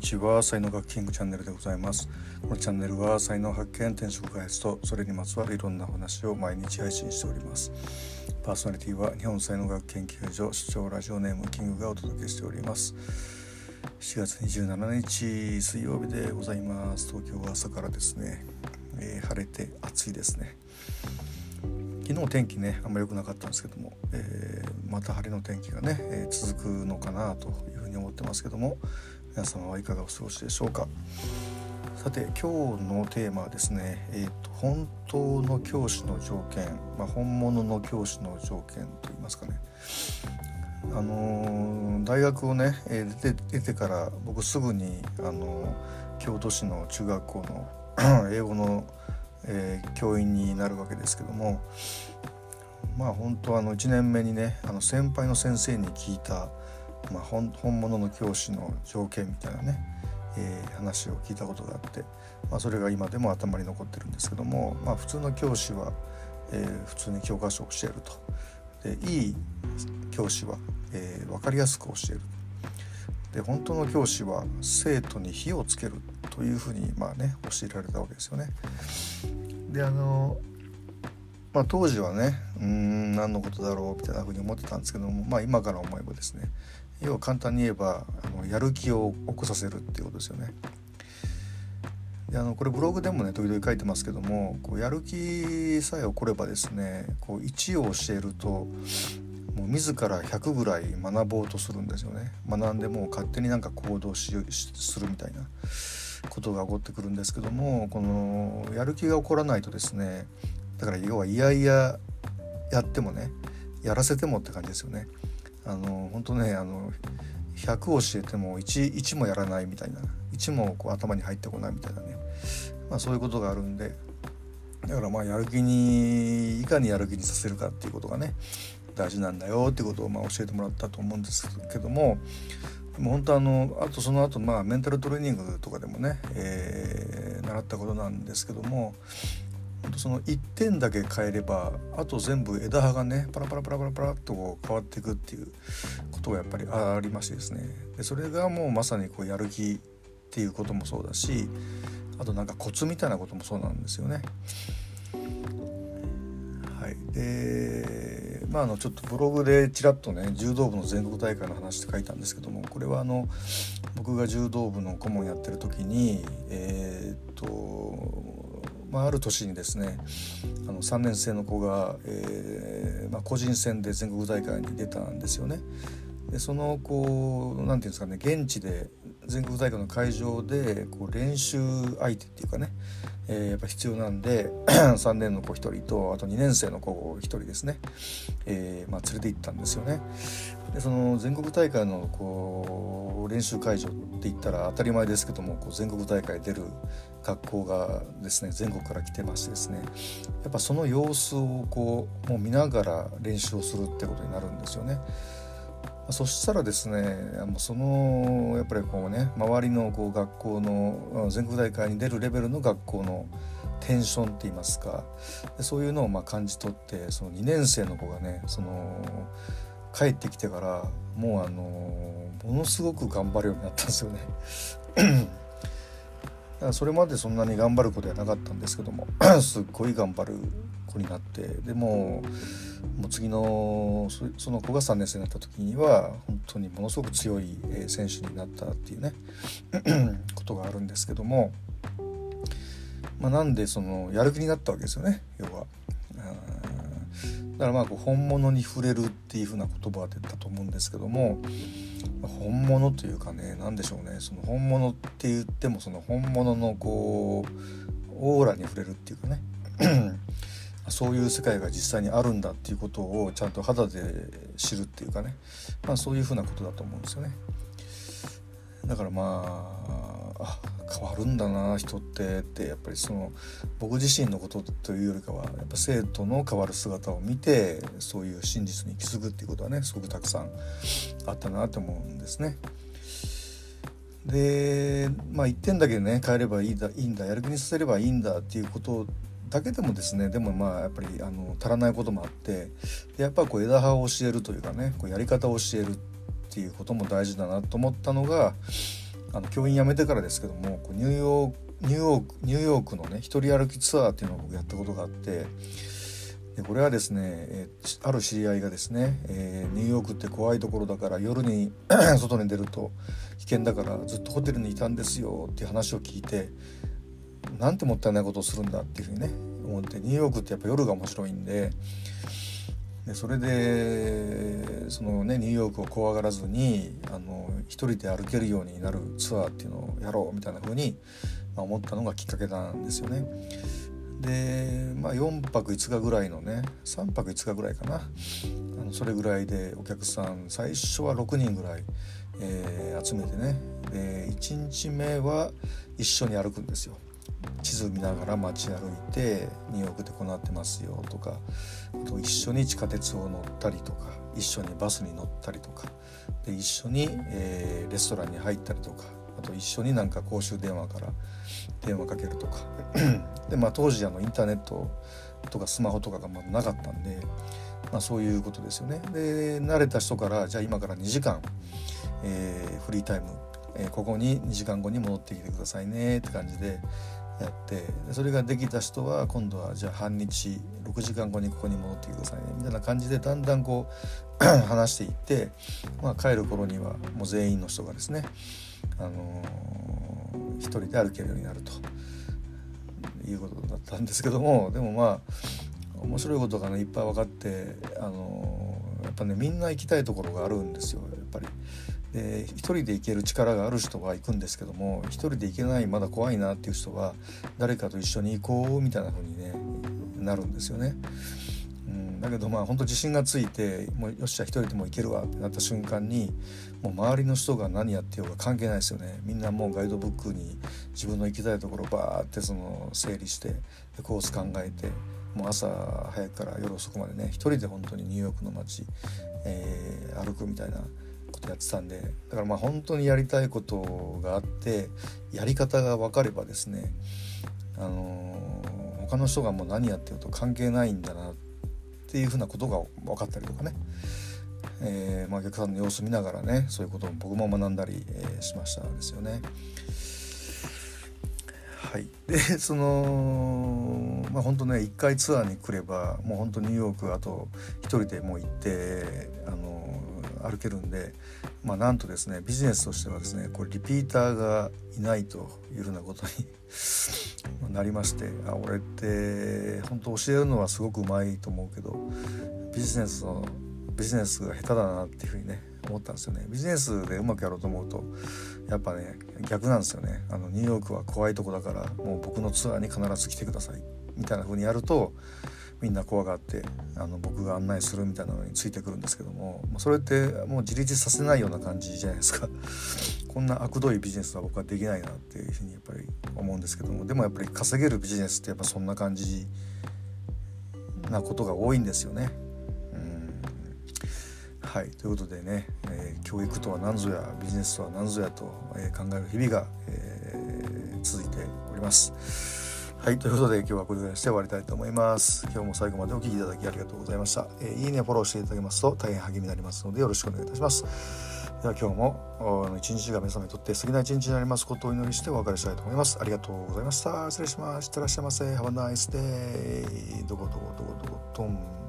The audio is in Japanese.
にちは。才能学キングチャンネルでございます。このチャンネルは才能発見転職開発とそれにまつわるいろんな話を毎日配信しております。パーソナリティは日本才能学研究所主張ラジオネームキングがお届けしております。7月27日水曜日でございます。東京は朝からですね、えー、晴れて暑いですね。昨日天気ねあんま良くなかったんですけども、えー、また晴れの天気がね、えー、続くのかなというふうに思ってますけども皆様はいかがお過ごしでしょうか。さて今日のテーマはですね、えーと、本当の教師の条件、まあ、本物の教師の条件といいますかね。あのー、大学をね、えー、出て出てから僕すぐに、あのー、京都市の中学校の 英語のえー、教員になるわけですけどもまあ本当あの1年目にねあの先輩の先生に聞いた、まあ、本物の教師の条件みたいなね、えー、話を聞いたことがあって、まあ、それが今でも頭に残ってるんですけども、まあ、普通の教師は、えー、普通に教科書を教えるとでいい教師は、えー、分かりやすく教えるで本当の教師は生徒に火をつけるというふうにまあね教えられたわけですよね。であのまあ、当時はねうん何のことだろうみたいなふうに思ってたんですけども、まあ、今から思えばですね要は簡単に言えばあのやる気を起こさせるっていうことですよね。であのこれブログでもね時々書いてますけどもこうやる気さえ起こればですねこう1を教えるともう自ら100ぐらい学ぼうとするんですよね学んでもう勝手になんか行動しするみたいなことが起こってくるんですけどもこのやる気が起こらないとですねだから要はいやいややってもねやらせてもって感じですよね。あの本当ねあの100教えても 1, 1もやらないみたいな1もこう頭に入ってこないみたいなね、まあ、そういうことがあるんでだからまあやる気にいかにやる気にさせるかっていうことがね大事なんだよっていうことをまあ教えてもらったと思うんですけどもも本当あのあとその後まあメンタルトレーニングとかでもね、えー、習ったことなんですけどもその1点だけ変えればあと全部枝葉がねパラパラパラパラパラっと変わっていくっていうことがやっぱりありましてですねでそれがもうまさにこうやる気っていうこともそうだしあとなんかコツみたいなこともそうなんですよね。はい、でまあ、あのちょっとブログでちらっとね柔道部の全国大会の話って書いたんですけどもこれはあの僕が柔道部の顧問やってる時にえー、っとまあ、ある年にですねあの3年生の子が、えーまあ、個人戦で全国大会に出たんですよね。でそのこうなんていうんですかね現地で全国大会の会場でこう練習相手っていうかね、えー、やっぱ必要なんで 3年の子1人とあと2年生の子1人ですね、えー、まあ、連れて行ったんですよね。でその全国大会のこう練習会場って言ったら当たり前ですけどもこう全国大会出る学校がですね全国から来てましてですねやっぱその様子をこうもう見ながら練習をするってことになるんですよね。そしたらですねそのやっぱりこうね周りのこう学校の全国大会に出るレベルの学校のテンションって言いますかそういうのをま感じ取ってその2年生の子がねその帰ってきてからもうあのものすごく頑張るようになったんですよね。からそれまでそんなに頑張る子ではなかったんですけども すっごい頑張る子になってでももう次のその子が3年生になった時には本当にものすごく強い選手になったっていうね ことがあるんですけども、まあ、なんでそのやる気になったわけですよね要は。だからまあこう本物に触れるっていうふうな言葉が出たと思うんですけども本物というかね何でしょうね。その本物って言ってもその本物のこうオーラに触れるっていうかね。そういう世界が実際にあるんだっていうことをちゃんと肌で知るっていうかね、まあ、そういうふうなことだと思うんですよね。だからまああ変わるんだな人ってってやっぱりその僕自身のことというよりかはやっぱ生徒の変わる姿を見てそういう真実に気づくっていうことはねすごくたくさんあったなと思うんですね。でまあ1点だけね変えればいいだいいんだやる気にさせればいいんだっていうことだけでもですねでもまあやっぱりあの足らないこともあってやっぱこう枝葉を教えるというかねこうやり方を教えるっていうことも大事だなと思ったのがあの教員辞めてからですけどもニューヨークニューヨークニューヨークのね一人歩きツアーっていうのを僕やったことがあってでこれはですね、え、ある知り合いがですね、えー、ニューヨークって怖いところだから夜に 外に出ると危険だからずっとホテルにいたんですよっていう話を聞いてなんてもったいないことをするんだっていうふうにね思ってニューヨークってやっぱ夜が面白いんでそれでそのねニューヨークを怖がらずにあの一人で歩けるようになるツアーっていうのをやろうみたいな風に、まあ、思ったのがきっかけなんですよね。で、まあ、4泊5日ぐらいのね3泊5日ぐらいかなあのそれぐらいでお客さん最初は6人ぐらい、えー、集めてねで1日目は一緒に歩くんですよ。地図見ながら街歩いてニューヨークでこうなってますよとかあと一緒に地下鉄を乗ったりとか一緒にバスに乗ったりとかで一緒に、えー、レストランに入ったりとかあと一緒になんか公衆電話から電話かけるとか で、まあ、当時あのインターネットとかスマホとかがまだなかったんで、まあ、そういうことですよね。で慣れた人からじゃあ今から2時間、えー、フリータイム、えー、ここに2時間後に戻ってきてくださいねって感じでやってそれができた人は今度はじゃあ半日6時間後にここに戻ってくださいねみたいな感じでだんだんこう 話していって、まあ、帰る頃にはもう全員の人がですね、あのー、一人で歩けるようになるということだったんですけどもでもまあ面白いことがねいっぱい分かって、あのー、やっぱねみんな行きたいところがあるんですよやっぱり。で一人で行ける力がある人は行くんですけども一人で行けないまだ怖いなっていう人は誰かと一緒に行こうみたいな風にねなるんですよね。うん、だけどまあ本当自信がついてもうよっしゃ一人でも行けるわってなった瞬間にもう周りの人が何やってようが関係ないですよねみんなもうガイドブックに自分の行きたいところバーってその整理してコース考えてもう朝早くから夜遅くまでね一人で本当にニューヨークの街、えー、歩くみたいなことやってたんでだからまあ本当にやりたいことがあってやり方が分かればですねあのー、他の人がもう何やってると関係ないんだなっていうふうなことが分かったりとかね、えーまあ、お客さんの様子見ながらねそういうことを僕も学んだり、えー、しましたんですよね。はい、でそのまあ本当ね1回ツアーに来ればもう本当ニューヨークあと1人でもう行ってあの歩けるんで、まあ、なんとですねビジネスとしてはですねこれリピーターがいないというふうなことに なりましてあ俺って本当教えるのはすごくうまいと思うけどビジネスのビジネスが下手だなっていうふうにね思ったんですよね。ビジネスでうまくやろうと思うとやっぱね逆なんですよね。あのニューヨークは怖いとこだからもう僕のツアーに必ず来てください。みたいな風にやるとみんな怖がってあの僕が案内するみたいなのについてくるんですけどもそれってもう自立させないような感じじゃないですか こんな悪どいビジネスは僕はできないなっていうふうにやっぱり思うんですけどもでもやっぱり稼げるビジネスってやっぱそんな感じなことが多いんですよね。はいということでね、えー、教育とは何ぞやビジネスとは何ぞやと、えー、考える日々が、えー、続いております。はい、ということで今日はこれぐらいして終わりたいと思います。今日も最後までお聴きいただきありがとうございました。えー、いいね、フォローしていただけますと大変励みになりますのでよろしくお願いいたします。では今日も一日が皆様にとって素敵な一日になりますことをお祈りしてお別れしたいと思います。ありがとうございました。失礼します。いってらっしゃいませ。Have a nice day. どこどこどこどこどん。